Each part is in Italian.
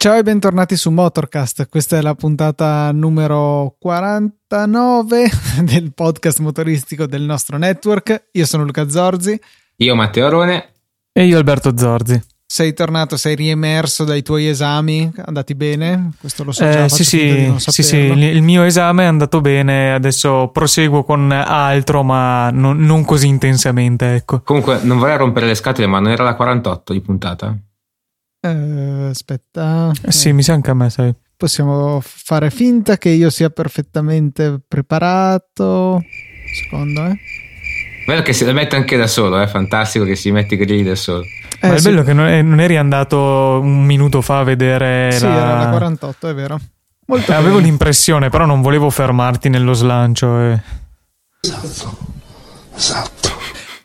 Ciao e bentornati su Motorcast, questa è la puntata numero 49 del podcast motoristico del nostro network. Io sono Luca Zorzi. Io Matteo Arone. E io Alberto Zorzi. Sei tornato, sei riemerso dai tuoi esami, andati bene? Questo lo so già. Eh, sì, sì, sì, sì, il mio esame è andato bene, adesso proseguo con altro, ma non, non così intensamente, ecco. Comunque, non vorrei rompere le scatole, ma non era la 48 di puntata? Eh, aspetta. Eh, sì, mi sa anche a me, sai. Possiamo fare finta che io sia perfettamente preparato. Secondo, eh. Bello che si la mette anche da solo, è eh? fantastico che si mette i grilli da solo. Eh, Ma è sì. bello che non, è, non, eri andato un minuto fa a vedere. Sì, la... era la 48, è vero. Molto eh, avevo l'impressione, però non volevo fermarti nello slancio. E... Esatto. Esatto.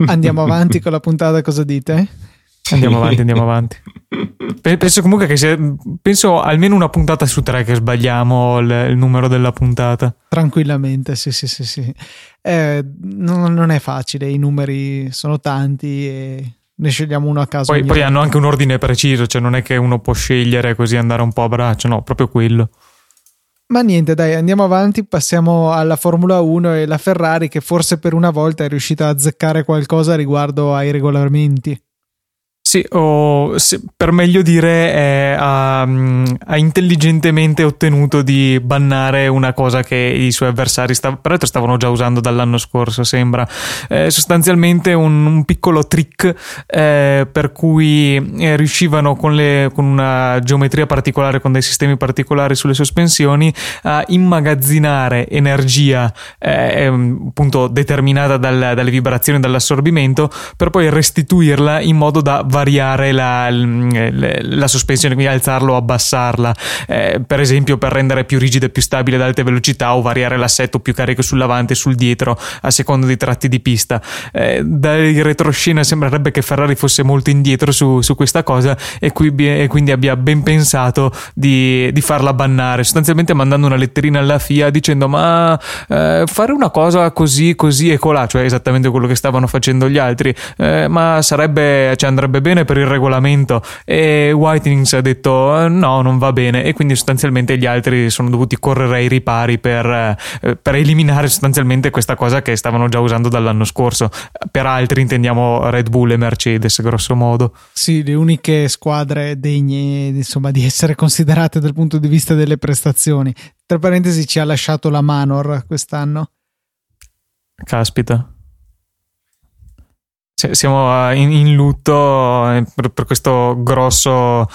Andiamo avanti con la puntata, cosa dite? Andiamo avanti, andiamo avanti. Penso comunque che sia. Penso almeno una puntata su tre che sbagliamo il, il numero della puntata. Tranquillamente, sì, sì, sì. sì. Eh, non, non, è facile, i numeri sono tanti e ne scegliamo uno a caso. Poi, poi hanno anche un ordine preciso, cioè non è che uno può scegliere così andare un po' a braccio, no, proprio quello. Ma niente, dai, andiamo avanti, passiamo alla Formula 1 e la Ferrari che forse per una volta è riuscita a azzeccare qualcosa riguardo ai regolamenti. Sì, o se, per meglio dire, ha, ha, intelligentemente ottenuto di bannare una cosa che i suoi avversari stav- peraltro stavano già usando dall'anno scorso, sembra. Eh, sostanzialmente un, un, piccolo trick eh, per cui eh, riuscivano con, le, con, una geometria particolare, con dei sistemi particolari sulle sospensioni, a immagazzinare energia eh, appunto determinata dal, dalle vibrazioni dall'assorbimento per poi restituirla in modo da variare variare la, la sospensione, quindi alzarla o abbassarla, eh, per esempio per rendere più rigida e più stabile ad alte velocità o variare l'assetto più carico sull'avanti e sul dietro a seconda dei tratti di pista. Eh, dai retroscena sembrerebbe che Ferrari fosse molto indietro su, su questa cosa e, qui, e, quindi abbia ben pensato di, di, farla bannare, sostanzialmente mandando una letterina alla FIA dicendo ma eh, fare una cosa così, così e colà, cioè esattamente quello che stavano facendo gli altri, eh, ma sarebbe, cioè andrebbe bene bene per il regolamento e Whiting's ha detto eh, no, non va bene e quindi sostanzialmente gli altri sono dovuti correre ai ripari per, eh, per eliminare sostanzialmente questa cosa che stavano già usando dall'anno scorso. Per altri intendiamo Red Bull e Mercedes, grosso modo. Sì, le uniche squadre degne insomma, di essere considerate dal punto di vista delle prestazioni. Tra parentesi ci ha lasciato la Manor quest'anno. Caspita siamo in, in lutto eh, per, per, questo grosso,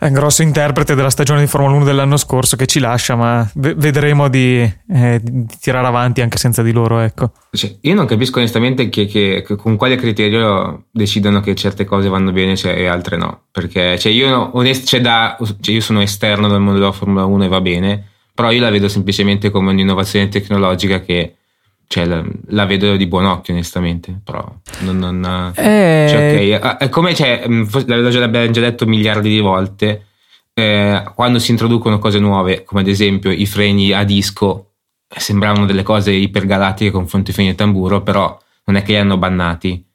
eh, grosso interprete della stagione di Formula 1 dell'anno scorso che ci lascia, ma vedremo di, eh, di tirare avanti anche senza di loro. Ecco. Cioè, io non capisco onestamente che, che, che, con quale criterio decidono che certe cose vanno bene cioè, e altre no. Perché cioè, io, onest, cioè, da, cioè, io sono esterno dal mondo della Formula 1 e va bene, però io la vedo semplicemente come un'innovazione tecnologica che cioè, la, la, vedo di buon occhio onestamente però non, non eh... cioè, okay. Ah, è come cioè, mm, l'abbiamo già detto miliardi di volte eh, quando si introducono cose nuove come ad esempio i freni a disco sembravano delle cose ipergalattiche confronto ai freni a tamburo però non è che li hanno bannati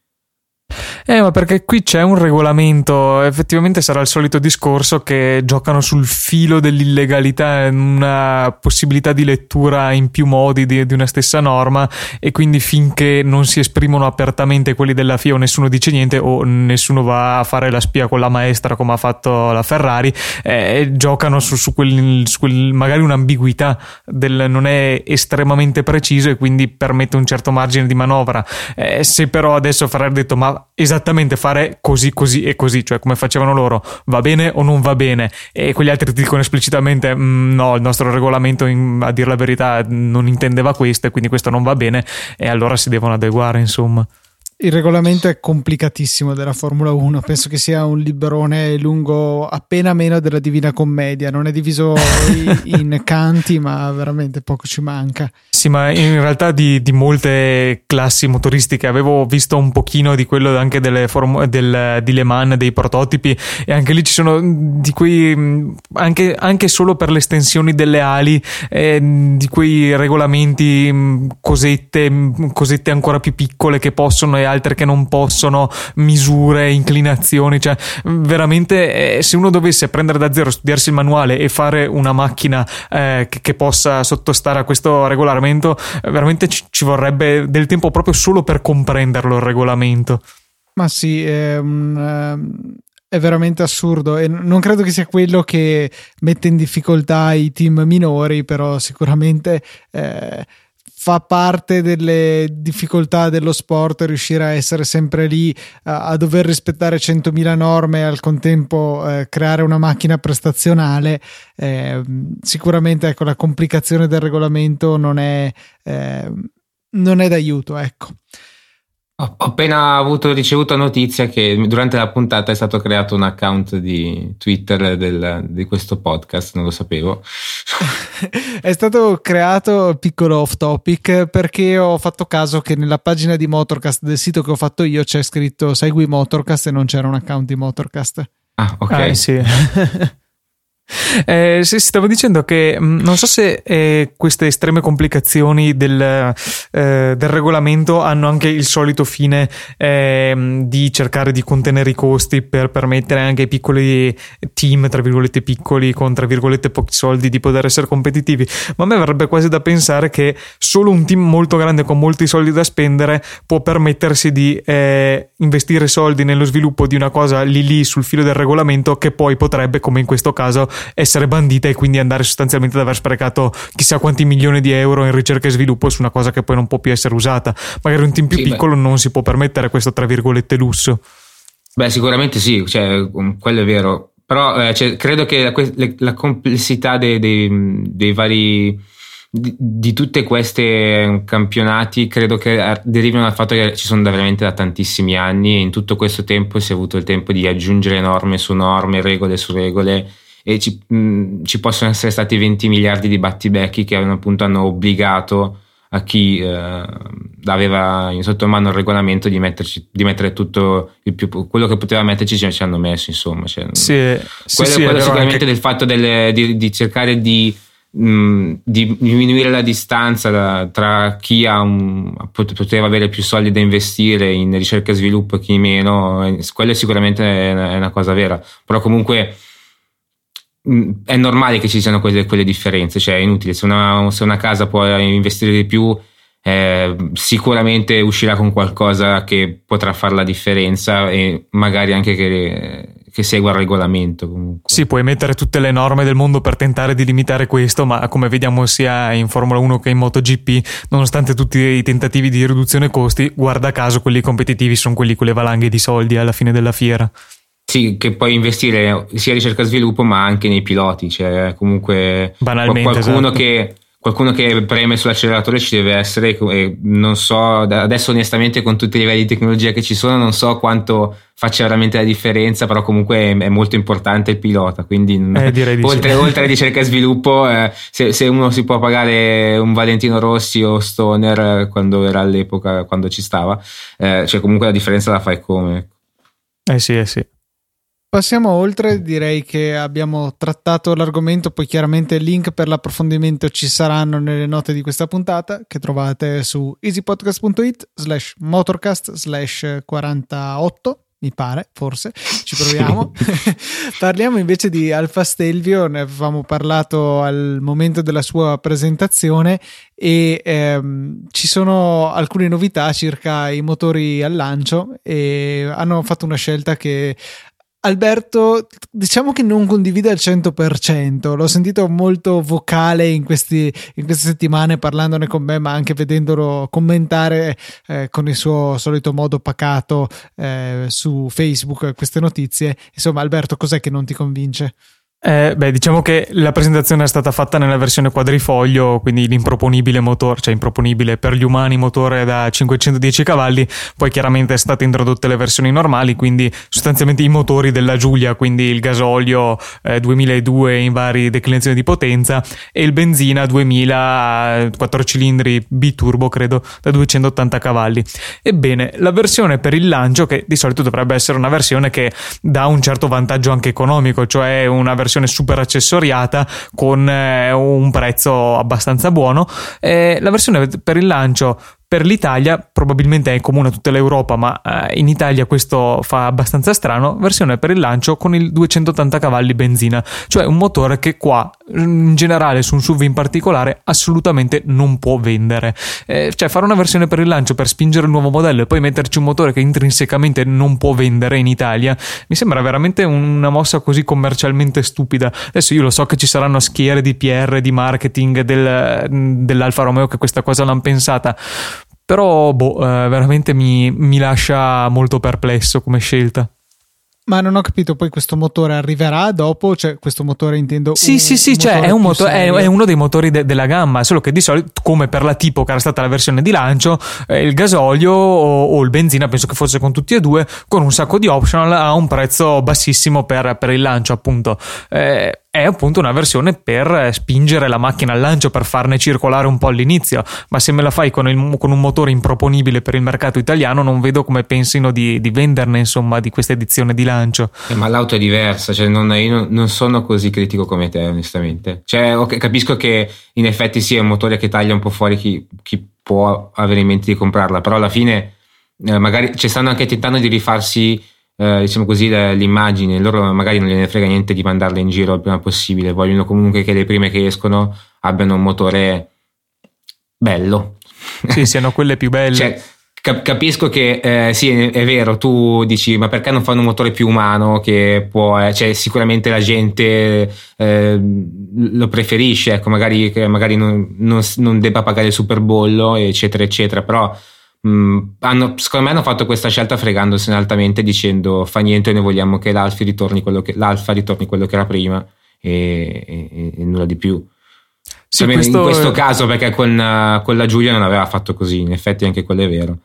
eh, ma perché qui c'è un regolamento, effettivamente sarà il solito discorso che giocano sul filo dell'illegalità, una possibilità di lettura in più modi di, di, una stessa norma e quindi finché non si esprimono apertamente quelli della FIA o nessuno dice niente o nessuno va a fare la spia con la maestra come ha fatto la Ferrari, eh, giocano su, su, quel, su quel, magari un'ambiguità del non è estremamente preciso e quindi permette un certo margine di manovra. Eh, se però adesso Ferrari ha detto ma esattamente fare così, così e così, cioè come facevano loro, va bene o non va bene, e quegli altri ti dicono esplicitamente mm, no, il nostro regolamento in, a dire la verità non intendeva questo e quindi questo non va bene e allora si devono adeguare insomma. Il regolamento è complicatissimo della Formula 1, penso che sia un librone lungo appena meno della Divina Commedia, non è diviso in canti ma veramente poco ci manca. Sì, ma in realtà di, di molte classi motoristiche avevo visto un pochino di quello anche delle form- del, di Le Mans, dei prototipi e anche lì ci sono di quei, anche, anche solo per le estensioni delle ali, eh, di quei regolamenti, cosette, cosette ancora più piccole che possono e altre che non possono, misure, inclinazioni, cioè veramente eh, se uno dovesse prendere da zero, studiarsi il manuale e fare una macchina eh, che, che, possa sottostare a questo regolamento, veramente ci, ci, vorrebbe del tempo proprio solo per comprenderlo il regolamento. Ma sì, è, un, ehm, è veramente assurdo e non credo che sia quello che mette in difficoltà i team minori, però sicuramente... Eh, fa parte delle difficoltà dello sport riuscire a essere sempre lì a, a dover rispettare 100.000 norme e al contempo eh, creare una macchina prestazionale eh, sicuramente ecco la complicazione del regolamento non è, eh, non è d'aiuto ecco ho appena avuto, ricevuto notizia che durante la puntata è stato creato un account di Twitter del, di questo podcast, non lo sapevo. è stato creato piccolo off topic perché ho fatto caso che nella pagina di Motorcast del sito che ho fatto io c'è scritto segui Motorcast e non c'era un account di Motorcast. Ah, ok. Ah, sì. Eh, sì, stavo dicendo che mm, non so se eh, queste estreme complicazioni del, eh, del, regolamento hanno anche il solito fine ehm, di cercare di contenere i costi per permettere anche ai piccoli team, tra virgolette piccoli, con tra virgolette pochi soldi, di poter essere competitivi. Ma a me verrebbe quasi da pensare che solo un team molto grande con molti soldi da spendere può permettersi di eh, investire soldi nello sviluppo di una cosa lì lì sul filo del regolamento che poi potrebbe, come in questo caso, essere bandita e quindi andare sostanzialmente ad aver sprecato chissà quanti milioni di euro in ricerca e sviluppo su una cosa che poi non può più essere usata. Magari un team più sì, piccolo beh. non si può permettere questo tra virgolette lusso. Beh, sicuramente sì, cioè, quello è vero. Però eh, cioè, credo che la, la complessità dei, dei, dei vari di, di tutti questi campionati credo che derivino dal fatto che ci sono da veramente da tantissimi anni e in tutto questo tempo si è avuto il tempo di aggiungere norme su norme, regole su regole e ci, mh, ci, possono essere stati 20 miliardi di battibecchi che hanno, appunto hanno obbligato a chi eh, aveva sotto mano il regolamento di, metterci, di mettere tutto più, quello che poteva metterci ci hanno messo insomma cioè, sì, quello, sì, quello sì, sicuramente anche... del fatto del, di, di, cercare di, mh, di, diminuire la distanza da, tra chi un, poteva avere più soldi da investire in ricerca e sviluppo e chi meno eh, quello sicuramente è una, è una cosa vera. Però comunque Mm, è normale che ci siano quelle, quelle differenze, cioè è inutile. Se una, se una casa può investire di più, eh, sicuramente uscirà con qualcosa che potrà fare la differenza e magari anche che, che segua il regolamento. Comunque. Sì, puoi mettere tutte le norme del mondo per tentare di limitare questo, ma come vediamo sia in Formula 1 che in MotoGP, nonostante tutti i tentativi di riduzione costi, guarda caso quelli competitivi sono quelli con le valanghe di soldi alla fine della fiera. Sì, che puoi investire sia ricerca e sviluppo, ma anche nei piloti. Cioè, comunque Banalmente, qualcuno, esatto. che, qualcuno che preme sull'acceleratore ci deve essere. E non so, adesso onestamente, con tutti i livelli di tecnologia che ci sono, non so quanto faccia veramente la differenza, però comunque è molto importante il pilota. Quindi, eh, oltre, oltre, a ricerca e sviluppo, eh, se, se, uno si può pagare un Valentino Rossi o Stoner quando era all'epoca, quando ci stava, eh, cioè comunque la differenza la fai come. Eh sì, eh sì. Passiamo oltre, direi che abbiamo trattato l'argomento, poi chiaramente il link per l'approfondimento ci saranno nelle note di questa puntata che trovate su easypodcast.it slash motorcast slash 48 mi pare, forse, ci proviamo. Parliamo invece di Alfa Stelvio, ne avevamo parlato al momento della sua presentazione e ehm, ci sono alcune novità circa i motori al lancio e hanno fatto una scelta che Alberto, diciamo che non condivide al 100%, l'ho sentito molto vocale in, questi, in queste settimane parlandone con me, ma anche vedendolo commentare eh, con il suo solito modo pacato eh, su Facebook queste notizie. Insomma, Alberto, cos'è che non ti convince? Eh, beh, diciamo che la presentazione è stata fatta nella versione quadrifoglio, quindi l'improponibile motore, cioè improponibile per gli umani motore da 510 cavalli, poi chiaramente è state introdotte le versioni normali, quindi sostanzialmente i motori della Giulia, quindi il gasolio eh, 2002 in varie declinazioni di potenza e il benzina 2000 4 cilindri biturbo, credo, da 280 cavalli. Ebbene, la versione per il lancio, che di solito dovrebbe essere una versione che dà un certo vantaggio anche economico, cioè una versione versione super accessoriata con eh, un prezzo abbastanza buono. Eh, la versione per il lancio per l'Italia probabilmente è comune a tutta l'Europa, ma eh, in Italia questo fa abbastanza strano, versione per il lancio con il 280 cavalli benzina, cioè un motore che qua in generale su un SUV in particolare assolutamente non può vendere. Eh, cioè fare una versione per il lancio per spingere il nuovo modello e poi metterci un motore che intrinsecamente non può vendere in Italia, mi sembra veramente una mossa così commercialmente stupida. Adesso io lo so che ci saranno schiere di PR, di marketing del, dell'Alfa Romeo che questa cosa l'hanno pensata però, boh, eh, veramente mi, mi lascia molto perplesso come scelta. Ma non ho capito, poi questo motore arriverà dopo? Cioè, questo motore intendo. Sì, un, sì, sì, cioè è, un motore, è, è, uno dei motori de- della gamma, solo che di solito, come per la tipo che era stata la versione di lancio, eh, il gasolio o, o, il benzina, penso che fosse con tutti e due, con un sacco di optional a un prezzo bassissimo per, per il lancio, appunto. Eh, è appunto una versione per spingere la macchina al lancio, per farne circolare un po' all'inizio, ma se me la fai con, il, con un motore improponibile per il mercato italiano non vedo come pensino di, di venderne insomma di questa edizione di lancio. Eh, ma l'auto è diversa, cioè non, io non sono così critico come te onestamente. Cioè, okay, capisco che in effetti sì, un motore che taglia un po' fuori chi, chi, può avere in mente di comprarla, però alla fine eh, magari ci stanno anche tentando di rifarsi eh, diciamo così, l'immagine, loro magari non gliene frega niente di mandarle in giro il prima possibile, vogliono comunque che le prime che escono abbiano un motore bello. Sì, siano quelle più belle. cioè, capisco che eh, sì, è, vero, tu dici, ma perché non fanno un motore più umano che può, eh, cioè sicuramente la gente eh, lo preferisce, ecco, magari, magari non, non, non, debba pagare il super bollo, eccetera, eccetera, però Mm, hanno, secondo me hanno fatto questa scelta fregandosene altamente dicendo fa niente noi vogliamo che l'Alfa ritorni quello che, l'Alfa ritorni quello che era prima e, e, e nulla di più sì, questo... in questo caso perché con, con, la Giulia non aveva fatto così in effetti anche quello è vero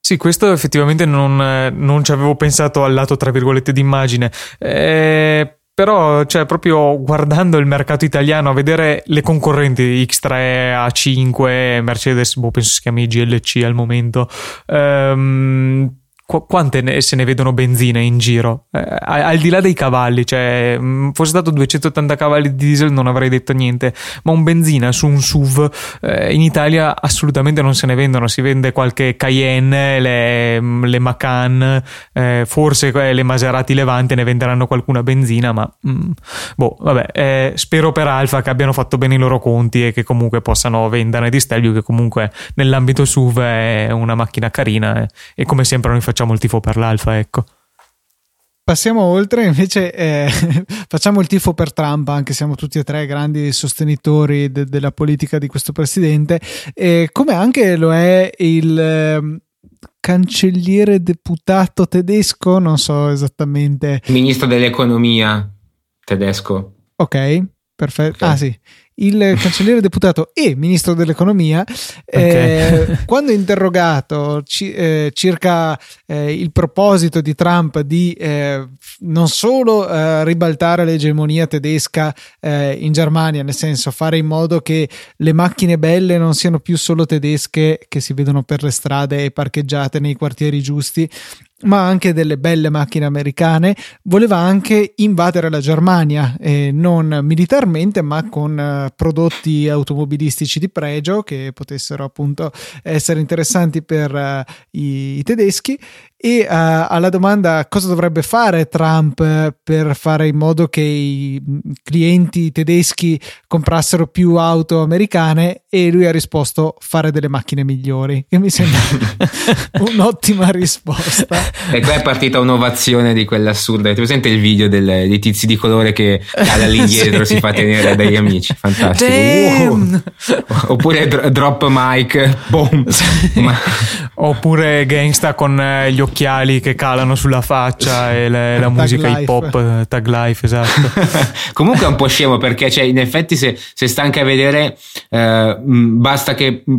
sì, questo effettivamente non, non ci avevo pensato al lato, tra virgolette, d'immagine. Eh, però, cioè, proprio guardando il mercato italiano, a vedere le concorrenti X3, A5, Mercedes, boh, penso si chiami GLC al momento, ehm, qu- quante ne, se ne vedono benzine in giro? Eh, al di là dei cavalli, cioè, mm, fosse stato 280 cavalli di diesel non avrei detto niente, ma un benzina su un SUV eh, in Italia assolutamente non se ne vendono, si vende qualche Cayenne, le, mm, le Macan, eh, forse le Maserati Levante ne venderanno qualcuna benzina, ma mm, boh, vabbè, eh, spero per Alfa che abbiano fatto bene i loro conti e che comunque possano venderne di Stelvio, che comunque nell'ambito SUV è una macchina carina eh, e come sempre noi facciamo facciamo il tifo per l'Alfa, ecco. Passiamo oltre, invece eh, facciamo il tifo per Trump, anche siamo tutti e tre grandi sostenitori de- della politica di questo presidente, eh, come anche lo è il eh, cancelliere deputato tedesco, non so esattamente. Ministro dell'economia tedesco. Ok, perfetto. Okay. Ah sì, il cancelliere deputato e ministro dell'economia, okay. eh, quando interrogato ci, eh, circa eh, il proposito di Trump di eh, non solo eh, ribaltare l'egemonia tedesca eh, in Germania, nel senso fare in modo che le macchine belle non siano più solo tedesche che si vedono per le strade e parcheggiate nei quartieri giusti, ma anche delle belle macchine americane, voleva anche invadere la Germania, eh, non militarmente, ma con eh, prodotti automobilistici di pregio che potessero appunto essere interessanti per uh, i, i, tedeschi e uh, alla domanda cosa dovrebbe fare Trump per fare in modo che i clienti tedeschi comprassero più auto americane? E lui ha risposto fare delle macchine migliori. Che mi sembra un'ottima risposta. E qua è partita un'ovazione di quella assurda. Avete presente il video del, dei tizi di colore che cade all'indietro sì. si fa tenere dagli amici? Fantastico. Wow. oppure drop mic boom. Sì. Ma... oppure gangsta con eh, gli occhi occhiali che calano sulla faccia e le, la musica life. hip hop, tag life, esatto. Comunque è un po' scemo perché cioè, in effetti se, se sta anche a vedere eh, mh, basta che mh,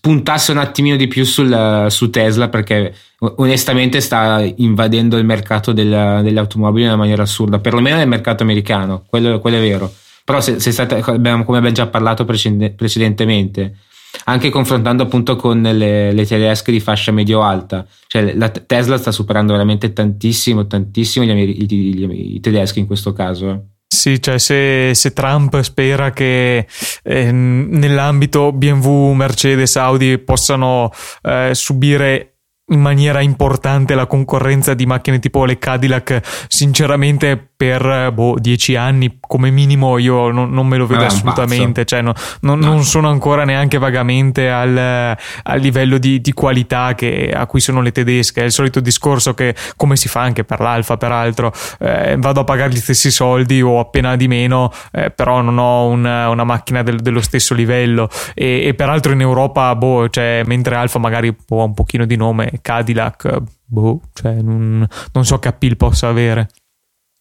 puntasse un attimino di più sul, su Tesla perché onestamente sta invadendo il mercato del, delle automobili in una maniera assurda, perlomeno nel mercato americano, quello, quello è vero. Però se, se state, abbiamo, come abbiamo già parlato precedentemente, anche confrontando appunto con le, le tedesche di fascia medio-alta, cioè la Tesla sta superando veramente tantissimo, tantissimo gli, i, i, i tedeschi in questo caso. Eh. Sì, cioè se, se, Trump spera che eh, nell'ambito BMW, Mercedes, Audi possano eh, subire in maniera importante la concorrenza di macchine tipo le Cadillac, sinceramente per boh, dieci anni come minimo io non, non me lo vedo assolutamente, cioè, no, non, no. non, sono ancora neanche vagamente al, al livello di, di qualità che, a cui sono le tedesche, è il solito discorso che come si fa anche per l'Alfa peraltro, eh, vado a pagare gli stessi soldi o appena di meno, eh, però non ho una, una macchina del, dello stesso livello. E, e, peraltro in Europa, boh, cioè, mentre Alfa magari boh, ha un pochino di nome, Cadillac, boh, cioè, non, non so che appeal possa avere.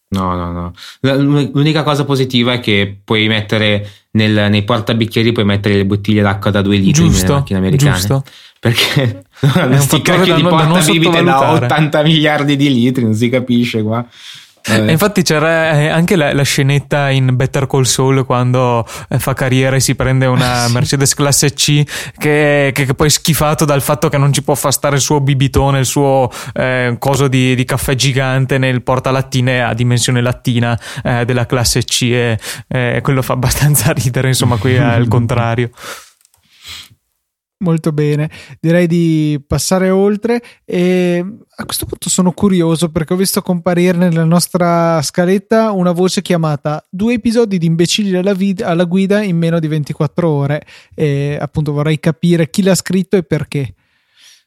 No, no, no. L'unica cosa positiva è che puoi mettere nel, nei portabicchieri puoi mettere le bottiglie d'acqua da 2 litri giusto, nelle macchine americane. Giusto. Perché questi cacchio di portabibite da 80 miliardi di litri, non si capisce qua. Eh. Infatti c'era eh, anche la, la, scenetta in Better Call Saul quando eh, fa carriera e si prende una Mercedes classe C che, che, che, poi è schifato dal fatto che non ci può far stare il suo bibitone, il suo eh, coso di, di, caffè gigante nel portalattine a dimensione lattina eh, della classe C e eh, quello fa abbastanza ridere, insomma qui è al contrario. Molto bene, direi di passare oltre e a questo punto sono curioso perché ho visto comparire nella nostra scaletta una voce chiamata due episodi di imbecilli alla, vid- alla guida in meno di 24 ore e appunto vorrei capire chi l'ha scritto e perché.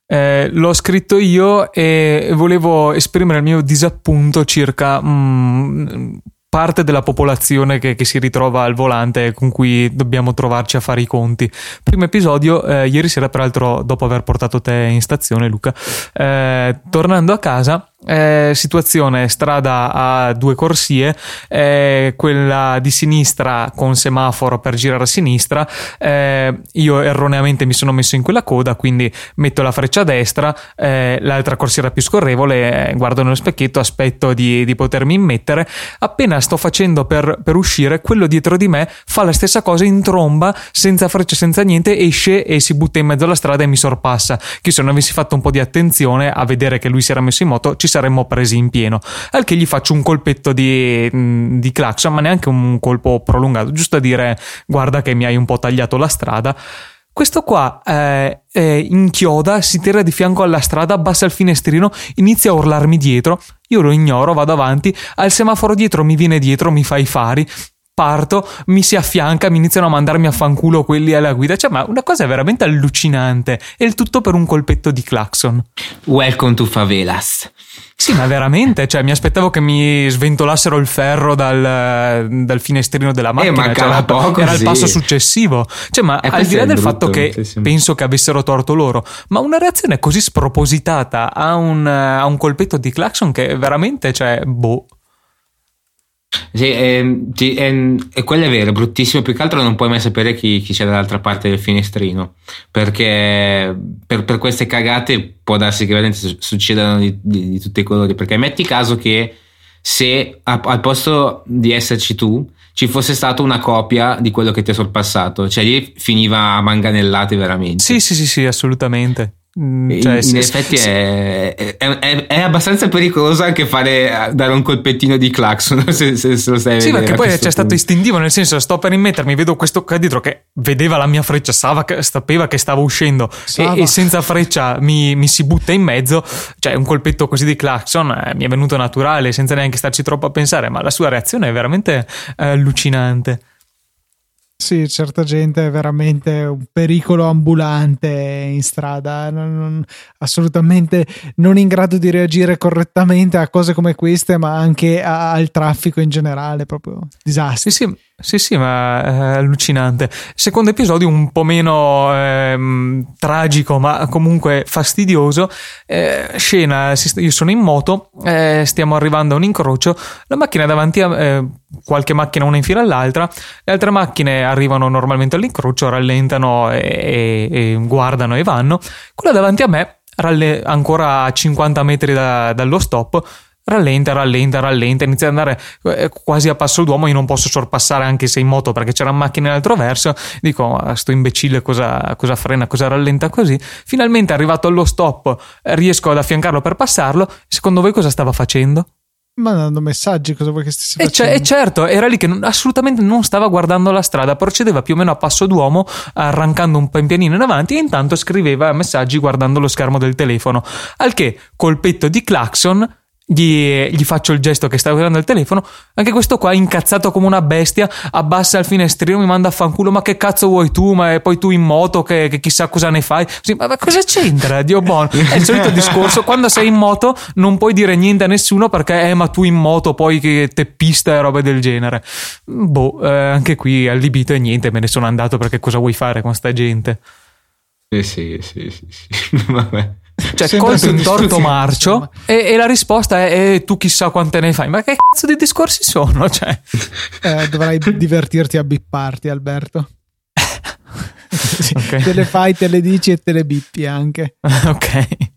Eh, l'ho scritto io e volevo esprimere il mio disappunto circa mm, parte della popolazione che, che, si ritrova al volante con cui dobbiamo trovarci a fare i conti. Primo episodio, eh, ieri sera peraltro dopo aver portato te in stazione Luca, eh, tornando a casa eh, situazione strada a due corsie, eh, quella di sinistra con semaforo per girare a sinistra. Eh, io erroneamente mi sono messo in quella coda, quindi metto la freccia a destra, eh, l'altra corsiera più scorrevole, eh, guardo nello specchietto, aspetto di, di, potermi immettere. Appena sto facendo per, per, uscire, quello dietro di me fa la stessa cosa in tromba, senza freccia, senza niente, esce e si butta in mezzo alla strada e mi sorpassa. Che se non avessi fatto un po' di attenzione a vedere che lui si era messo in moto, ci saremmo presi in pieno. Al che gli faccio un colpetto di, mm, di clacson, ma neanche un colpo prolungato, giusto a dire guarda che mi hai un po' tagliato la strada. Questo qua eh, eh, inchioda, si tira di fianco alla strada, abbassa il finestrino, inizia a urlarmi dietro. Io lo ignoro, vado avanti. Al semaforo dietro mi viene dietro, mi fa i fari parto, mi si affianca, mi iniziano a mandarmi a fanculo quelli alla guida. Cioè, ma una cosa veramente allucinante. E il tutto per un colpetto di clacson. Welcome to Favelas. Sì, ma veramente, cioè, mi aspettavo che mi sventolassero il ferro dal, dal finestrino della macchina. Eh, cioè, poco, era sì. il passo successivo. Cioè, ma eh, al di là del brutto, fatto che penso che avessero torto loro, ma una reazione così spropositata a un, a un colpetto di clacson che veramente, cioè, boh. Sì, e, e, e, quello è vero, è bruttissimo. Più che altro non puoi mai sapere chi, chi c'è dall'altra parte del finestrino. Perché per, per queste cagate può darsi che veramente succedano di, di, di, tutti i colori. Perché metti caso che se a, al posto di esserci tu ci fosse stata una copia di quello che ti è sorpassato, cioè lì finiva a manganellate veramente. Sì, sì, sì, sì, assolutamente. Mm, cioè, in, in effetti. È, è, è, è, abbastanza pericoloso anche fare dare un colpettino di clacson se, se, se lo stai sì perché poi c'è punto. stato istintivo nel senso sto per immettermi vedo questo qua dietro che vedeva la mia freccia stava, sapeva che stavo uscendo e, e, senza freccia mi, mi, si butta in mezzo cioè un colpetto così di clacson eh, mi è venuto naturale senza neanche starci troppo a pensare ma la sua reazione è veramente eh, allucinante sì, certa gente è veramente un pericolo ambulante in strada, non, non, assolutamente non in grado di reagire correttamente a cose come queste, ma anche a, al traffico in generale, proprio disastri. Sì, sì, Sì, sì, ma è allucinante. Secondo episodio un po' meno ehm, tragico, ma comunque fastidioso. Eh, scena, io sono in moto, eh, stiamo arrivando a un incrocio, la macchina davanti a eh, qualche macchina una in fila all'altra, le altre macchine arrivano normalmente all'incrocio, rallentano e, e, e guardano e vanno. Quella davanti a me, ralle- ancora a 50 metri da, dallo stop, rallenta, rallenta, rallenta, inizia ad andare eh, quasi a passo d'uomo, io non posso sorpassare anche se in moto perché c'era macchina nell'altro verso, dico ah, sto imbecille cosa, cosa frena, cosa rallenta così, finalmente arrivato allo stop riesco ad affiancarlo per passarlo, secondo voi cosa stava facendo? mandando messaggi, cosa vuoi che stessi e facendo? E certo, era lì che non, assolutamente non stava guardando la strada, procedeva più o meno a passo d'uomo, arrancando un pianino in avanti e intanto scriveva messaggi guardando lo schermo del telefono. Al che, colpetto di clacson, gli, gli, faccio il gesto che sta guardando il telefono. Anche questo qua, incazzato come una bestia, abbassa il finestrino, mi manda a fanculo. Ma che cazzo vuoi tu? Ma poi tu in moto, che, che chissà cosa ne fai. Sì, ma, ma, cosa c'entra? Dio buono. È il solito discorso. Quando sei in moto, non puoi dire niente a nessuno perché, eh, ma tu in moto, poi che te pista e robe del genere. Boh, eh, anche qui allibito e niente, me ne sono andato perché cosa vuoi fare con sta gente? Eh sì, sì, sì, sì. Vabbè. Cioè, colto in torto marcio e, e, la risposta è e tu chissà quante ne fai. Ma che cazzo di discorsi sono? Cioè. Eh, dovrai divertirti a bipparti, Alberto. okay. Te le fai, te le dici e te le bippi anche. ok.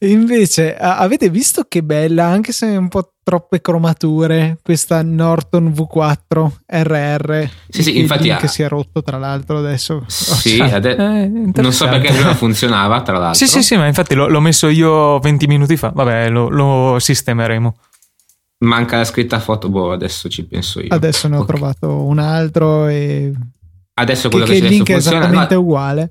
Invece, avete visto che bella, anche se è un po' troppe cromature, questa Norton V4 RR? Sì, sì, infatti. Che si è rotto, tra l'altro, adesso. Sì, ade- eh, non so perché prima funzionava, tra l'altro. Sì, sì, sì, ma infatti l'ho, l'ho messo io 20 minuti fa. Vabbè, lo, lo, sistemeremo. Manca la scritta foto, boh, adesso ci penso io. Adesso ne ho okay. trovato un altro e... Adesso quello che, che, che il link è esattamente no. uguale.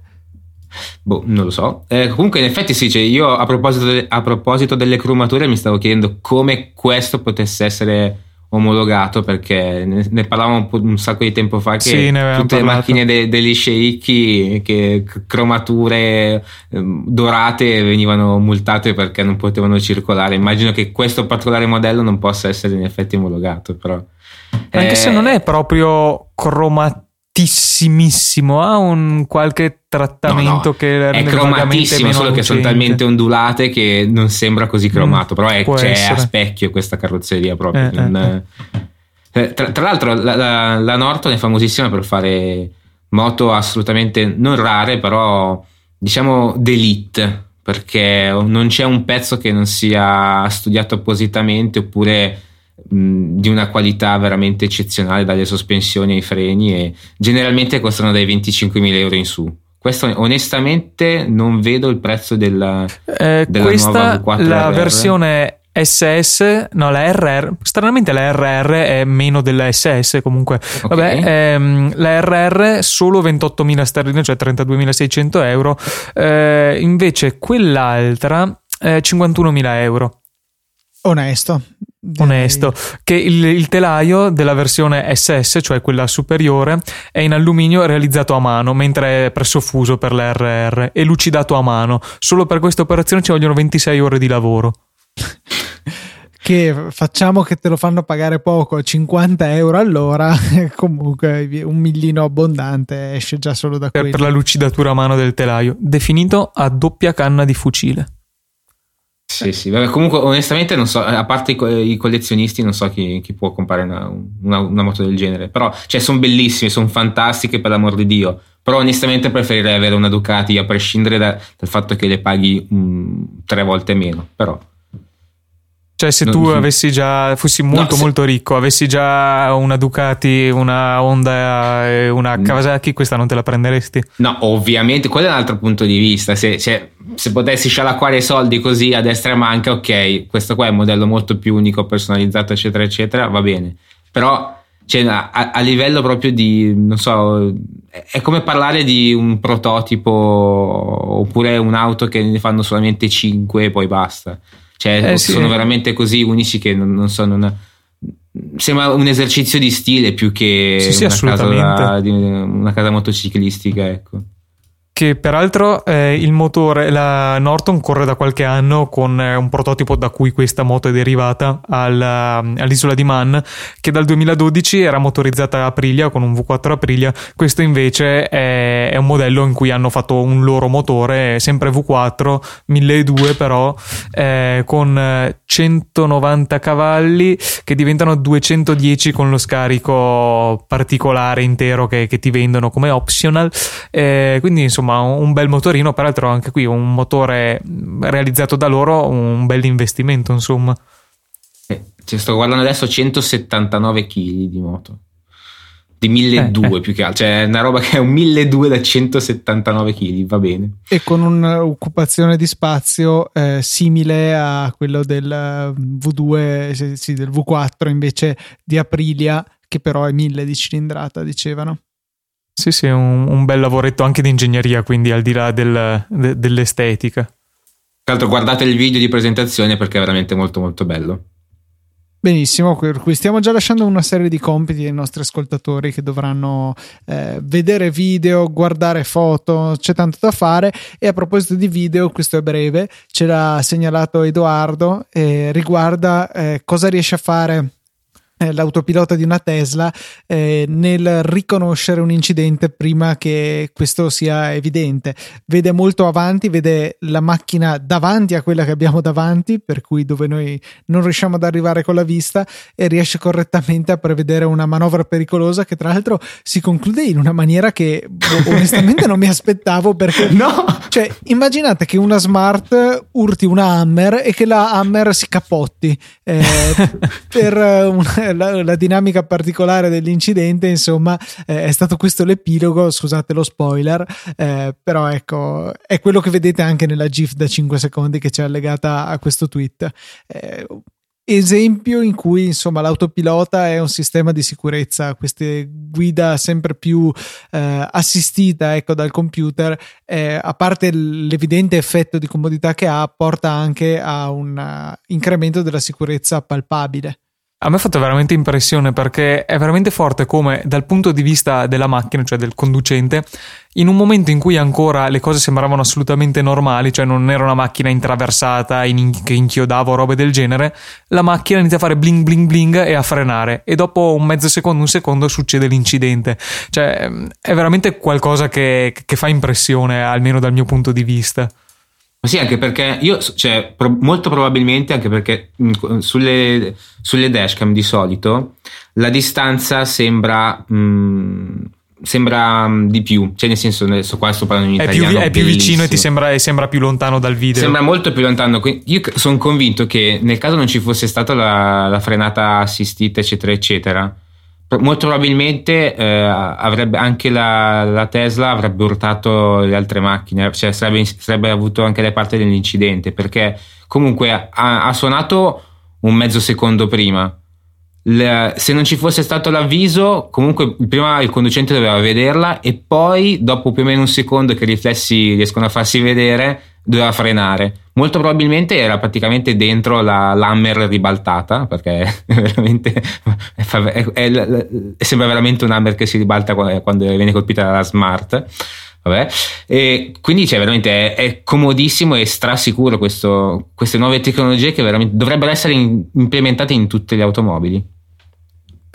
Boh, non lo so. Eh, comunque, in effetti, sì, cioè io a proposito, de- a proposito, delle cromature mi stavo chiedendo come questo potesse essere omologato perché ne, ne parlavamo un, un, sacco di tempo fa che sì, tutte le macchine de- degli sceicchi che cromature eh, dorate venivano multate perché non potevano circolare. Immagino che questo particolare modello non possa essere in effetti omologato però. Anche eh, se non è proprio cromatura cromatissimissimo, ha un qualche trattamento no, no. che è cromatissimo, solo che sono talmente ondulate che non sembra così cromato, mm, però è, cioè, a specchio questa carrozzeria proprio. Eh, non, eh, eh. eh. Tra, tra, l'altro la, la, la, Norton è famosissima per fare moto assolutamente non rare, però diciamo d'elite, perché non c'è un pezzo che non sia studiato appositamente oppure di una qualità veramente eccezionale dalle sospensioni ai freni e generalmente costano dai 25.000 euro in su questo onestamente non vedo il prezzo della, eh, della questa, nuova V4 la RR. versione SS, no, la RR, stranamente la RR è meno della SS comunque. Okay. Vabbè, ehm, la RR solo 28.000 sterline, cioè 32.600 euro, eh, invece quell'altra eh, 51.000 euro. Onesto. Onesto, che il, il, telaio della versione SS, cioè quella superiore, è in alluminio realizzato a mano, mentre è presso fuso per la RR e lucidato a mano. Solo per questa operazione ci vogliono 26 ore di lavoro. che facciamo che te lo fanno pagare poco, 50 euro all'ora, comunque un millino abbondante esce già solo da per, per la lucidatura a mano del telaio, definito a doppia canna di fucile. Sì, sì, Vabbè, comunque onestamente non so, a parte i, co- i collezionisti non so chi, chi può comprare una, una, una, moto del genere, però cioè, sono bellissime, sono fantastiche per l'amor di Dio, però onestamente preferirei avere una Ducati a prescindere da, dal fatto che le paghi um, tre volte meno, però... Cioè, se tu avessi già, fossi molto no, se... molto ricco, avessi già una Ducati, una Honda e una mm. Kawasaki, questa non te la prenderesti? No, ovviamente, quello è un altro punto di vista. Se, cioè, se potessi scialacquare i soldi così a destra e manca, ok, questo qua è un modello molto più unico, personalizzato, eccetera, eccetera, va bene. Però, cioè, a, a livello proprio di, non so, è come parlare di un prototipo oppure un'auto che ne fanno solamente 5 e poi basta. Cioè, eh, sono veramente così unici che non, non so, non, sembra un esercizio di stile più che sì, sì, una, casa, una casa motociclistica, ecco. Che peraltro eh, il motore, la Norton corre da qualche anno con eh, un prototipo da cui questa moto è derivata alla, all'isola di Man, che dal 2012 era motorizzata a Aprilia con un V4 Aprilia, questo invece è, è un modello in cui hanno fatto un loro motore, sempre V4, 1200 però, eh, con 190 cavalli che diventano 210 con lo scarico particolare intero che, che ti vendono come optional, eh, quindi insomma insomma un bel motorino, peraltro anche qui un motore realizzato da loro, un bel investimento insomma. Eh, ci sto guardando adesso 179 kg di moto. Di 1200 eh, eh. più che altro, cioè una roba che è un 1200 da 179 kg, va bene. E con un'occupazione di spazio eh, simile a quello del eh, V2, sì, del V4 invece di Aprilia, che però è 1000 di cilindrata, dicevano. Sì, sì, un, un bel lavoretto anche di ingegneria, quindi al di là del, de, dell'estetica. Tra l'altro guardate il video di presentazione perché è veramente molto molto bello. Benissimo, per cui stiamo già lasciando una serie di compiti ai nostri ascoltatori che dovranno eh, vedere video, guardare foto, c'è tanto da fare e a proposito di video, questo è breve, ce l'ha segnalato Edoardo, e riguarda eh, cosa riesce a fare eh, l'autopilota di una Tesla eh, nel riconoscere un incidente prima che questo sia evidente. Vede molto avanti, vede la macchina davanti a quella che abbiamo davanti, per cui dove noi non riusciamo ad arrivare con la vista e riesce correttamente a prevedere una manovra pericolosa che tra l'altro si conclude in una maniera che boh, onestamente non mi aspettavo perché no! cioè immaginate che una smart urti una Hammer e che la Hammer si capotti eh, per una la, la, dinamica particolare dell'incidente, insomma, eh, è stato questo l'epilogo, scusate lo spoiler, eh, però ecco, è quello che vedete anche nella GIF da 5 secondi che c'è allegata a questo tweet. Eh, esempio in cui insomma l'autopilota è un sistema di sicurezza, questa guida sempre più eh, assistita ecco, dal computer, eh, a parte l'evidente effetto di comodità che ha, porta anche a un uh, incremento della sicurezza palpabile. A me ha fatto veramente impressione perché è veramente forte come dal punto di vista della macchina, cioè del conducente, in un momento in cui ancora le cose sembravano assolutamente normali, cioè non era una macchina intraversata in, che inchiodava o robe del genere, la macchina inizia a fare bling bling bling e a frenare e dopo un mezzo secondo, un secondo succede l'incidente. Cioè è veramente qualcosa che, che fa impressione, almeno dal mio punto di vista. Sì, anche perché io, cioè, pro- molto probabilmente anche perché mh, sulle, sulle dashcam di solito la distanza sembra, mh, sembra mh, di più, cioè nel senso, adesso qua sto parlando in è italiano. Più, è più vicino e ti sembra, e sembra, più lontano dal video. Sembra molto più lontano. Io sono convinto che nel caso non ci fosse stata la, la frenata assistita, eccetera, eccetera molto probabilmente eh, avrebbe anche la, la, Tesla avrebbe urtato le altre macchine, cioè sarebbe, sarebbe avuto anche le parti dell'incidente perché comunque ha, ha suonato un mezzo secondo prima. Le, se non ci fosse stato l'avviso, comunque prima il conducente doveva vederla e poi, dopo più o meno un secondo che i riflessi riescono a farsi vedere, doveva frenare. Molto probabilmente era praticamente dentro la l'hammer ribaltata, perché veramente è, è, è, sembra veramente un hammer che si ribalta quando, viene colpita dalla smart. Vabbè. E quindi cioè, veramente è, comodissimo e strasicuro questo, queste nuove tecnologie che dovrebbero essere in, implementate in tutte le automobili.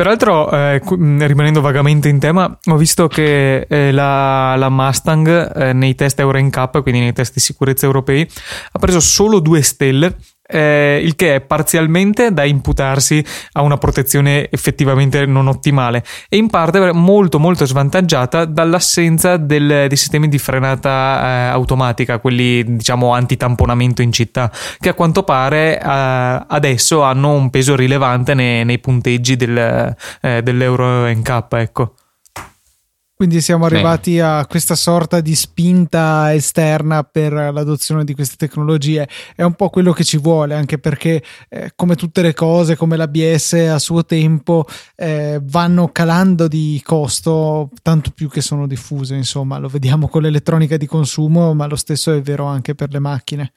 Peraltro, eh, rimanendo vagamente in tema, ho visto che eh, la, la, Mustang eh, nei test Euro NCAP, quindi nei test di sicurezza europei, ha preso solo due stelle eh, il che è parzialmente da imputarsi a una protezione effettivamente non ottimale e in parte molto molto svantaggiata dall'assenza del, dei sistemi di frenata eh, automatica, quelli diciamo antitamponamento in città, che a quanto pare eh, adesso hanno un peso rilevante nei, nei punteggi del, eh, dell'Euro NCAP, ecco. Quindi siamo arrivati Beh. a questa sorta di spinta esterna per l'adozione di queste tecnologie. È un po' quello che ci vuole, anche perché eh, come tutte le cose, come l'ABS a suo tempo, eh, vanno calando di costo, tanto più che sono diffuse. Insomma, lo vediamo con l'elettronica di consumo, ma lo stesso è vero anche per le macchine.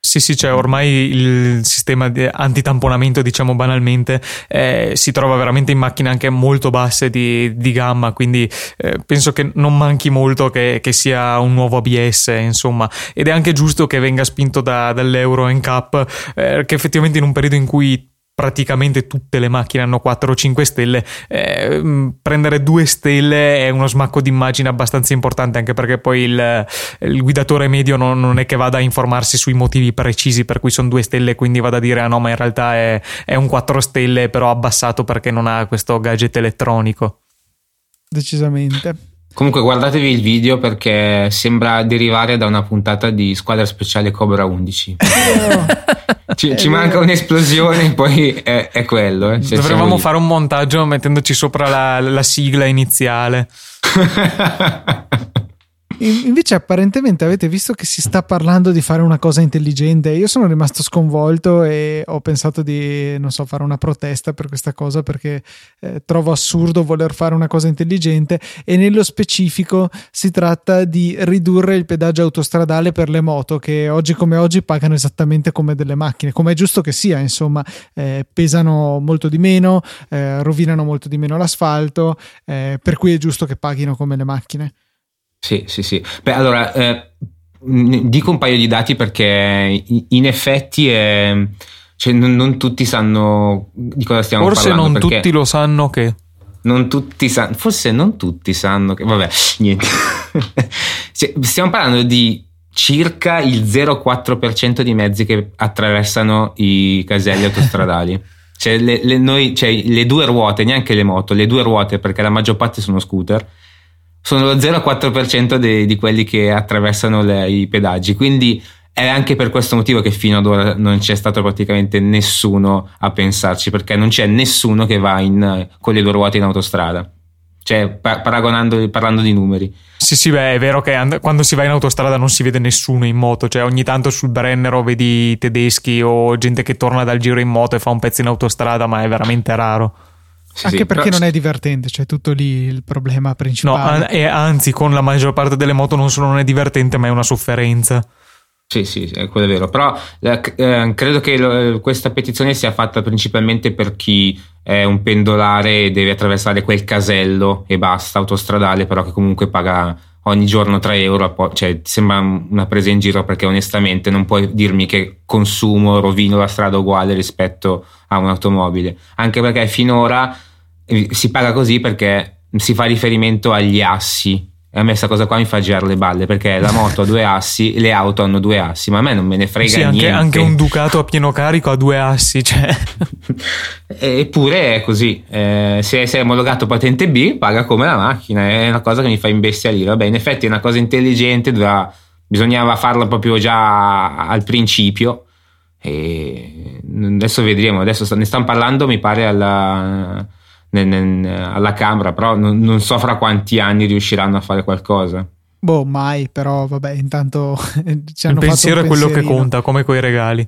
Sì, sì, cioè ormai il sistema di antitamponamento, diciamo banalmente, eh, si trova veramente in macchine anche molto basse di, di gamma, quindi eh, penso che non manchi molto che, che, sia un nuovo ABS, insomma, ed è anche giusto che venga spinto da, dall'Euro NCAP, eh, che effettivamente in un periodo in cui praticamente tutte le macchine hanno 4 o 5 stelle, eh, mm, prendere 2 stelle è uno smacco d'immagine abbastanza importante anche perché poi il, il guidatore medio non, non, è che vada a informarsi sui motivi precisi per cui sono 2 stelle quindi vada a dire ah no ma in realtà è, è un 4 stelle però abbassato perché non ha questo gadget elettronico. Decisamente. Comunque guardatevi il video perché sembra derivare da una puntata di Squadra Speciale Cobra 11. ci, ci manca un'esplosione, poi è, è quello. Eh. Dovremmo fare un montaggio mettendoci sopra la, la sigla iniziale. Invece, apparentemente avete visto che si sta parlando di fare una cosa intelligente. Io sono rimasto sconvolto e ho pensato di, non so, fare una protesta per questa cosa perché eh, trovo assurdo voler fare una cosa intelligente. E nello specifico si tratta di ridurre il pedaggio autostradale per le moto che oggi come oggi pagano esattamente come delle macchine, come è giusto che sia. Insomma, eh, pesano molto di meno, eh, rovinano molto di meno l'asfalto, eh, per cui è giusto che paghino come le macchine. Sì, sì, sì. Beh, allora, eh, dico un paio di dati perché in effetti è, cioè, non, non, tutti sanno di cosa stiamo Forse parlando. Forse non tutti lo sanno che... Non tutti sanno, forse non tutti sanno che... Vabbè, niente. cioè, stiamo parlando di circa il 0,4% di mezzi che attraversano i caselli autostradali. Cioè le, le, noi, cioè, le due ruote, neanche le moto, le due ruote, perché la maggior parte sono scooter sono lo 0,4% de, di quelli che attraversano le, i pedaggi. Quindi è anche per questo motivo che fino ad ora non c'è stato praticamente nessuno a pensarci, perché non c'è nessuno che va in, con le due ruote in autostrada. Cioè, paragonando, parlando di numeri. Sì, sì, beh, è vero che and- quando si va in autostrada non si vede nessuno in moto, cioè ogni tanto sul Brennero vedi tedeschi o gente che torna dal giro in moto e fa un pezzo in autostrada, ma è veramente raro. Sì, Anche sì, perché però... non è divertente, cioè tutto lì il problema principale. No, e anzi, con la maggior parte delle moto non solo non è divertente, ma è una sofferenza. Sì, sì, quello è vero. Però eh, credo che lo, questa petizione sia fatta principalmente per chi è un pendolare e deve attraversare quel casello e basta, autostradale, però che comunque paga ogni giorno 3 euro. Cioè, sembra una presa in giro perché onestamente non puoi dirmi che consumo, rovino la strada uguale rispetto a un'automobile. Anche perché finora si paga così perché si fa riferimento agli assi. A me questa cosa qua mi fa girare le balle perché la moto ha due assi, le auto hanno due assi, ma a me non me ne frega sì, anche, niente. Anche un Ducato a pieno carico ha due assi, cioè. Eppure è così. Eh, se sei omologato patente B, paga come la macchina. È una cosa che mi fa imbestialire. Vabbè, in effetti è una cosa intelligente, doveva, bisognava farla proprio già al principio. E adesso vedremo. Adesso ne stanno parlando, mi pare, alla nel, nel, alla Camera, però non, non, so fra quanti anni riusciranno a fare qualcosa. Boh, mai, però vabbè, intanto ci hanno Il pensiero è quello che conta, come coi regali.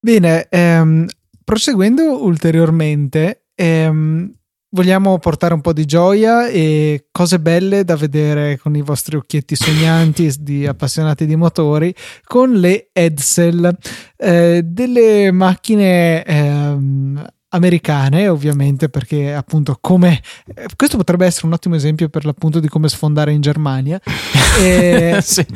Bene, ehm, proseguendo ulteriormente, ehm, vogliamo portare un po' di gioia e cose belle da vedere con i vostri occhietti sognanti di appassionati di motori con le Edsel, eh, delle macchine ehm, americane ovviamente perché appunto come questo potrebbe essere un ottimo esempio per l'appunto di come sfondare in Germania. E... sì,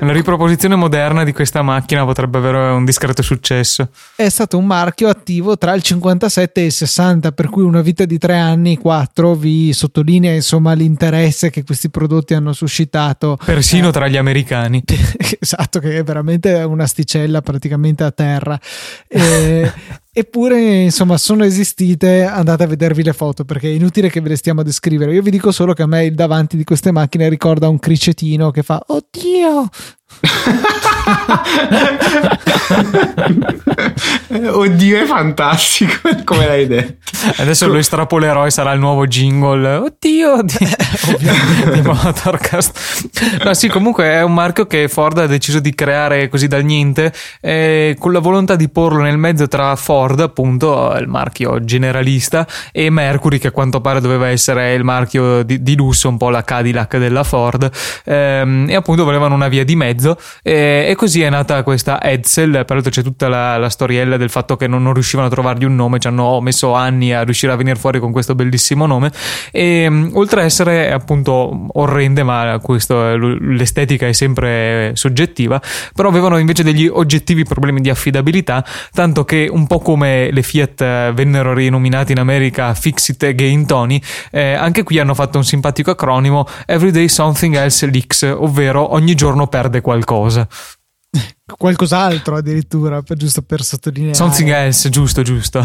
una riproposizione moderna di questa macchina potrebbe avere un discreto successo. È stato un marchio attivo tra il 57 e il 60 per cui una vita di tre anni quattro vi sottolinea insomma l'interesse che questi prodotti hanno suscitato. Persino eh, tra gli americani. Esatto che è veramente un'asticella praticamente a terra. E, Eppure, insomma, sono esistite. Andate a vedervi le foto perché è inutile che ve le stiamo a descrivere. Io vi dico solo che a me il davanti di queste macchine ricorda un cricetino che fa: Oddio, Oddio, è fantastico come l'hai detto. Adesso lo estrapolerò e sarà il nuovo jingle. Oddio, di, di Motorcast. No, sì, comunque è un marchio che Ford ha deciso di creare così dal niente, eh, con la volontà di porlo nel mezzo tra Ford, appunto, il marchio generalista, e Mercury, che a quanto pare doveva essere il marchio di, di lusso, un po' la Cadillac della Ford. Ehm, e appunto volevano una via di mezzo mezzo. E, e, così è nata questa Edsel, peraltro c'è tutta la, la storiella del fatto che non, non, riuscivano a trovargli un nome, ci hanno messo anni a riuscire a venire fuori con questo bellissimo nome. E um, oltre a essere appunto orrende, ma questo, l'estetica è sempre soggettiva, però avevano invece degli oggettivi problemi di affidabilità, tanto che un po' come le Fiat vennero rinominate in America Fixit e Gain Tony, eh, anche qui hanno fatto un simpatico acronimo Everyday Something Else Leaks, ovvero ogni giorno perde qualcosa. Qualcos'altro addirittura, per, giusto per sottolineare. Something else, giusto, giusto.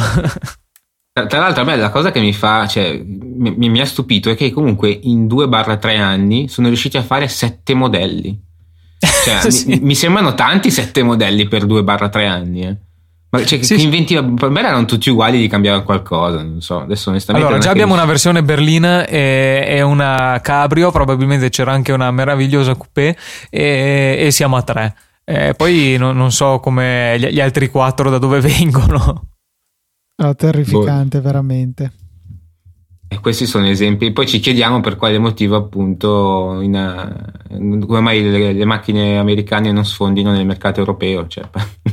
Tra l'altro, a me la cosa che mi fa, cioè, mi, mi ha stupito è che comunque in 2-3 anni sono riusciti a fare 7 modelli. Cioè, sì. mi, mi, sembrano tanti 7 modelli per 2-3 anni. Eh. Ma cioè, sì, che inventiva, per me erano tutti uguali di cambiare qualcosa, non so, adesso onestamente... Allora, già abbiamo una versione berlina e, e, una cabrio, probabilmente c'era anche una meravigliosa coupé e, e siamo a tre. E poi non, non so come gli, gli, altri quattro da dove vengono. Oh, terrificante, boh. veramente. E questi sono esempi. Poi ci chiediamo per quale motivo, appunto, in, uh, come mai le, le, macchine americane non sfondino nel mercato europeo. Cioè.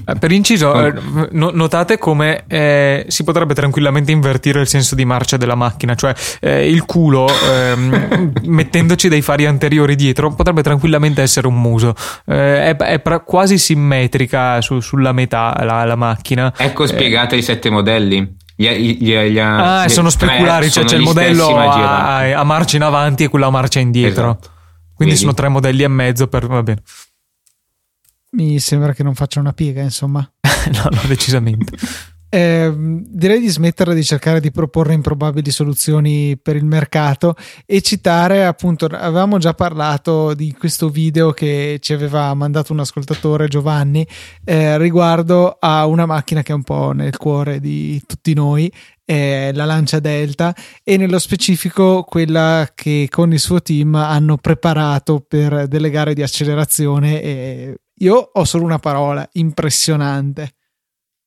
Eh, per inciso, eh, notate come eh, si potrebbe tranquillamente invertire il senso di marcia della macchina, cioè eh, il culo, ehm, mettendoci dei fari anteriori dietro, potrebbe tranquillamente essere un muso. Eh, è, è pra- quasi simmetrica su, sulla metà la, la macchina. Ecco spiegate i sette modelli. Gli, gli, gli, ah, sono speculari, cioè c'è il modello a, a, marcia in avanti e quello a marcia indietro. Esatto. Quindi Vedi. sono tre modelli e mezzo per va bene. Mi sembra che non faccia una piega, insomma. no, no, decisamente. Eh, direi di smetterla di cercare di proporre improbabili soluzioni per il mercato e citare appunto avevamo già parlato di questo video che ci aveva mandato un ascoltatore Giovanni eh, riguardo a una macchina che è un po' nel cuore di tutti noi eh, la Lancia Delta e nello specifico quella che con il suo team hanno preparato per delle gare di accelerazione e io ho solo una parola impressionante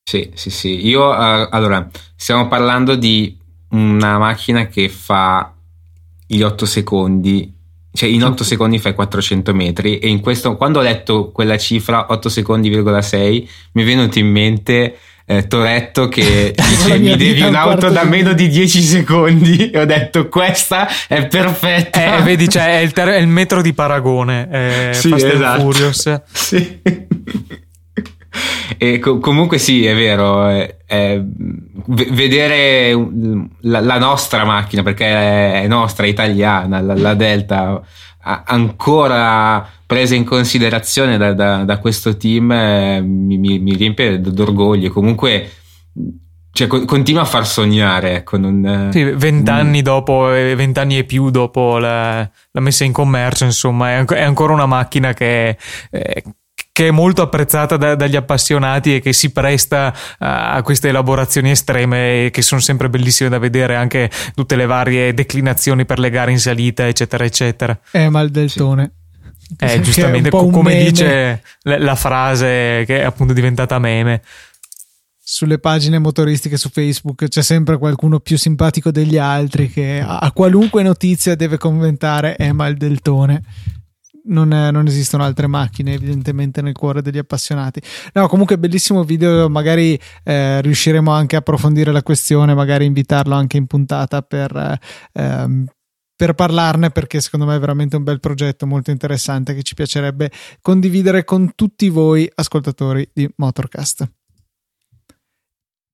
sì, sì, sì. Io, uh, allora, stiamo parlando di una macchina che fa gli 8 secondi, cioè in 8 secondi fai 400 metri e in questo, quando ho letto quella cifra, 8 secondi,6, mi è venuto in mente eh, Toretto che dice mi devi un'auto da meno di 10 secondi e ho detto questa è perfetta. Eh, vedi, cioè, è, il ter- è il metro di paragone, eh, sì, Fast esatto. Furious. Sì. E co- comunque sì, è vero, è, è, vedere la, la, nostra macchina, perché è nostra, è italiana, la, la Delta, ancora presa in considerazione da, da, da questo team, eh, mi, mi, mi, riempie d'orgoglio. Comunque cioè, co- continua a far sognare. Ecco, non, sì, vent'anni mm. dopo, vent'anni e più dopo la, la, messa in commercio, insomma, è, an- è ancora una macchina che, eh, che è molto apprezzata da, dagli appassionati e che si presta a queste elaborazioni estreme che sono sempre bellissime da vedere anche tutte le varie declinazioni per le gare in salita eccetera eccetera. È mal del tone. Sì. eh, giustamente come dice la, la frase che è appunto diventata meme. Sulle pagine motoristiche su Facebook c'è sempre qualcuno più simpatico degli altri che a qualunque notizia deve commentare è mal del tone non, non, esistono altre macchine evidentemente nel cuore degli appassionati. No comunque bellissimo video magari eh, riusciremo anche a approfondire la questione magari invitarlo anche in puntata per, eh, per parlarne perché secondo me è veramente un bel progetto molto interessante che ci piacerebbe condividere con tutti voi ascoltatori di Motorcast.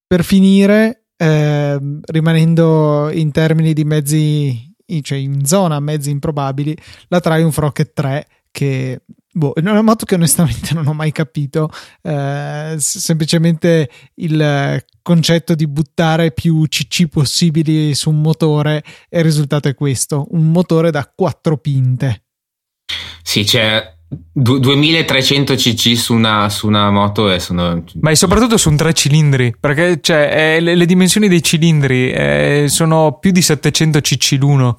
Per finire eh, rimanendo in termini di mezzi cioè in zona mezzi improbabili, la Triumph Rocket 3 che boh, è una moto che onestamente non ho mai capito, eh, semplicemente il concetto di buttare più CC possibili su un motore e il risultato è questo, un motore da quattro pinte. Sì, c'è 2300 cc su una, su una moto e sono... Ma è soprattutto su un tre cilindri, perché cioè, eh, le, le, dimensioni dei cilindri eh, sono più di 700 cc l'uno.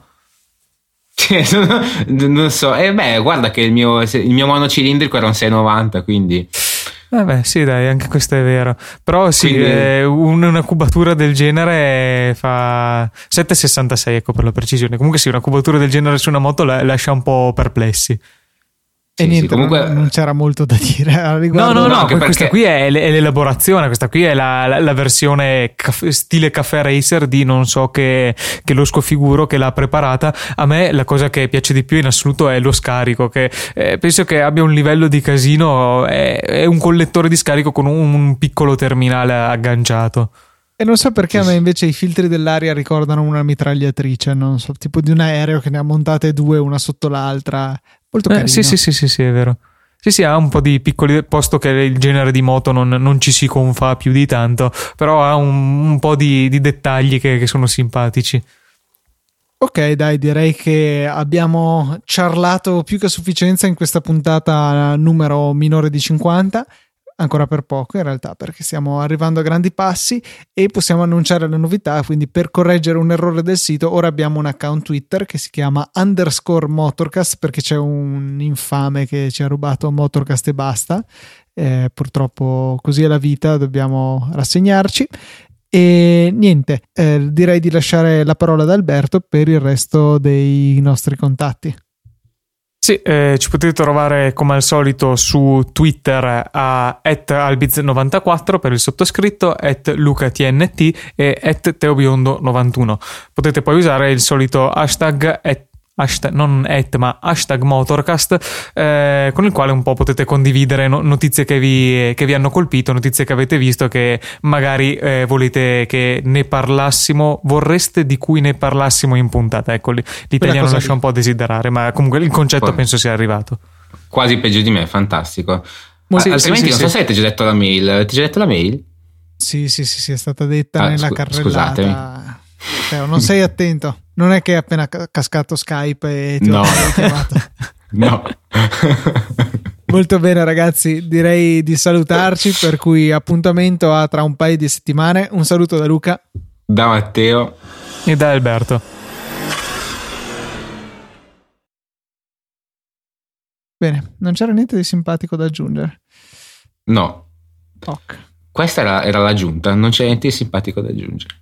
non so, e eh beh, guarda che il mio, il mio monocilindrico era un 690, quindi... Vabbè, sì, dai, anche questo è vero. Però sì, Quindi... eh, una cubatura del genere fa 7,66, ecco per la precisione. Comunque sì, una cubatura del genere su una moto la, lascia un po' perplessi. E Sì, niente, sì, comunque- non, c'era molto da dire a No, riguardo. no, no, No, anche questa perché- qui è, l'elaborazione, questa qui è la, la- la versione caff- stile caffè racer di non so che, che lo scofiguro che l'ha preparata. A me la cosa che piace di più in assoluto è lo scarico, che eh, penso che abbia un livello di casino, è, è un collettore di scarico con un, un piccolo terminale agganciato. E non so perché a me invece i filtri dell'aria ricordano una mitragliatrice, non so, tipo di un aereo che ne ha montate due una sotto l'altra. Molto Eh, carino. sì, sì, sì, sì, sì, è vero. Sì, sì, ha un po' di piccoli, posto che il genere di moto non, non ci si confà più di tanto, però ha un, un po' di, di dettagli che, che sono simpatici. Ok, dai, direi che abbiamo ciarlato più che a sufficienza in questa puntata numero minore di 50. Ancora per poco in realtà, perché stiamo arrivando a grandi passi e possiamo annunciare le novità. Quindi, per correggere un errore del sito, ora abbiamo un account Twitter che si chiama underscore Motorcast perché c'è un infame che ci ha rubato Motorcast e basta. Eh, purtroppo, così è la vita, dobbiamo rassegnarci. E niente, eh, direi di lasciare la parola ad Alberto per il resto dei nostri contatti. Sì, eh, ci potete trovare come al solito su Twitter a albiz94 per il sottoscritto, at lucatnt e at teobiondo91. Potete poi usare il solito hashtag, at- hashtag non at ma hashtag motorcast eh, con il quale un po' potete condividere no- notizie che vi, che vi hanno colpito, notizie che avete visto che magari eh, volete che ne parlassimo, vorreste di cui ne parlassimo in puntata. Ecco, l'italiano lascia un po' a desiderare, ma comunque il concetto Poi- penso sia arrivato. Quasi peggio di me, fantastico. Sì, sì, Altrimenti sì, non sì. so se avete già detto la mail. Ti già detto la mail? Sì, sì, sì, sì, è stata detta Ah, nella scu- carrellata. Teo, non sei attento. Non è che è appena ca- cascato Skype e ti ho No. chiamato. No. Molto bene, ragazzi. Direi di salutarci. Per cui appuntamento a tra un paio di settimane. Un saluto da Luca. da Matteo. E da Alberto. Bene, non c'era niente di simpatico da aggiungere. No, Ok. questa era, era l'aggiunta, non c'è niente di simpatico da aggiungere.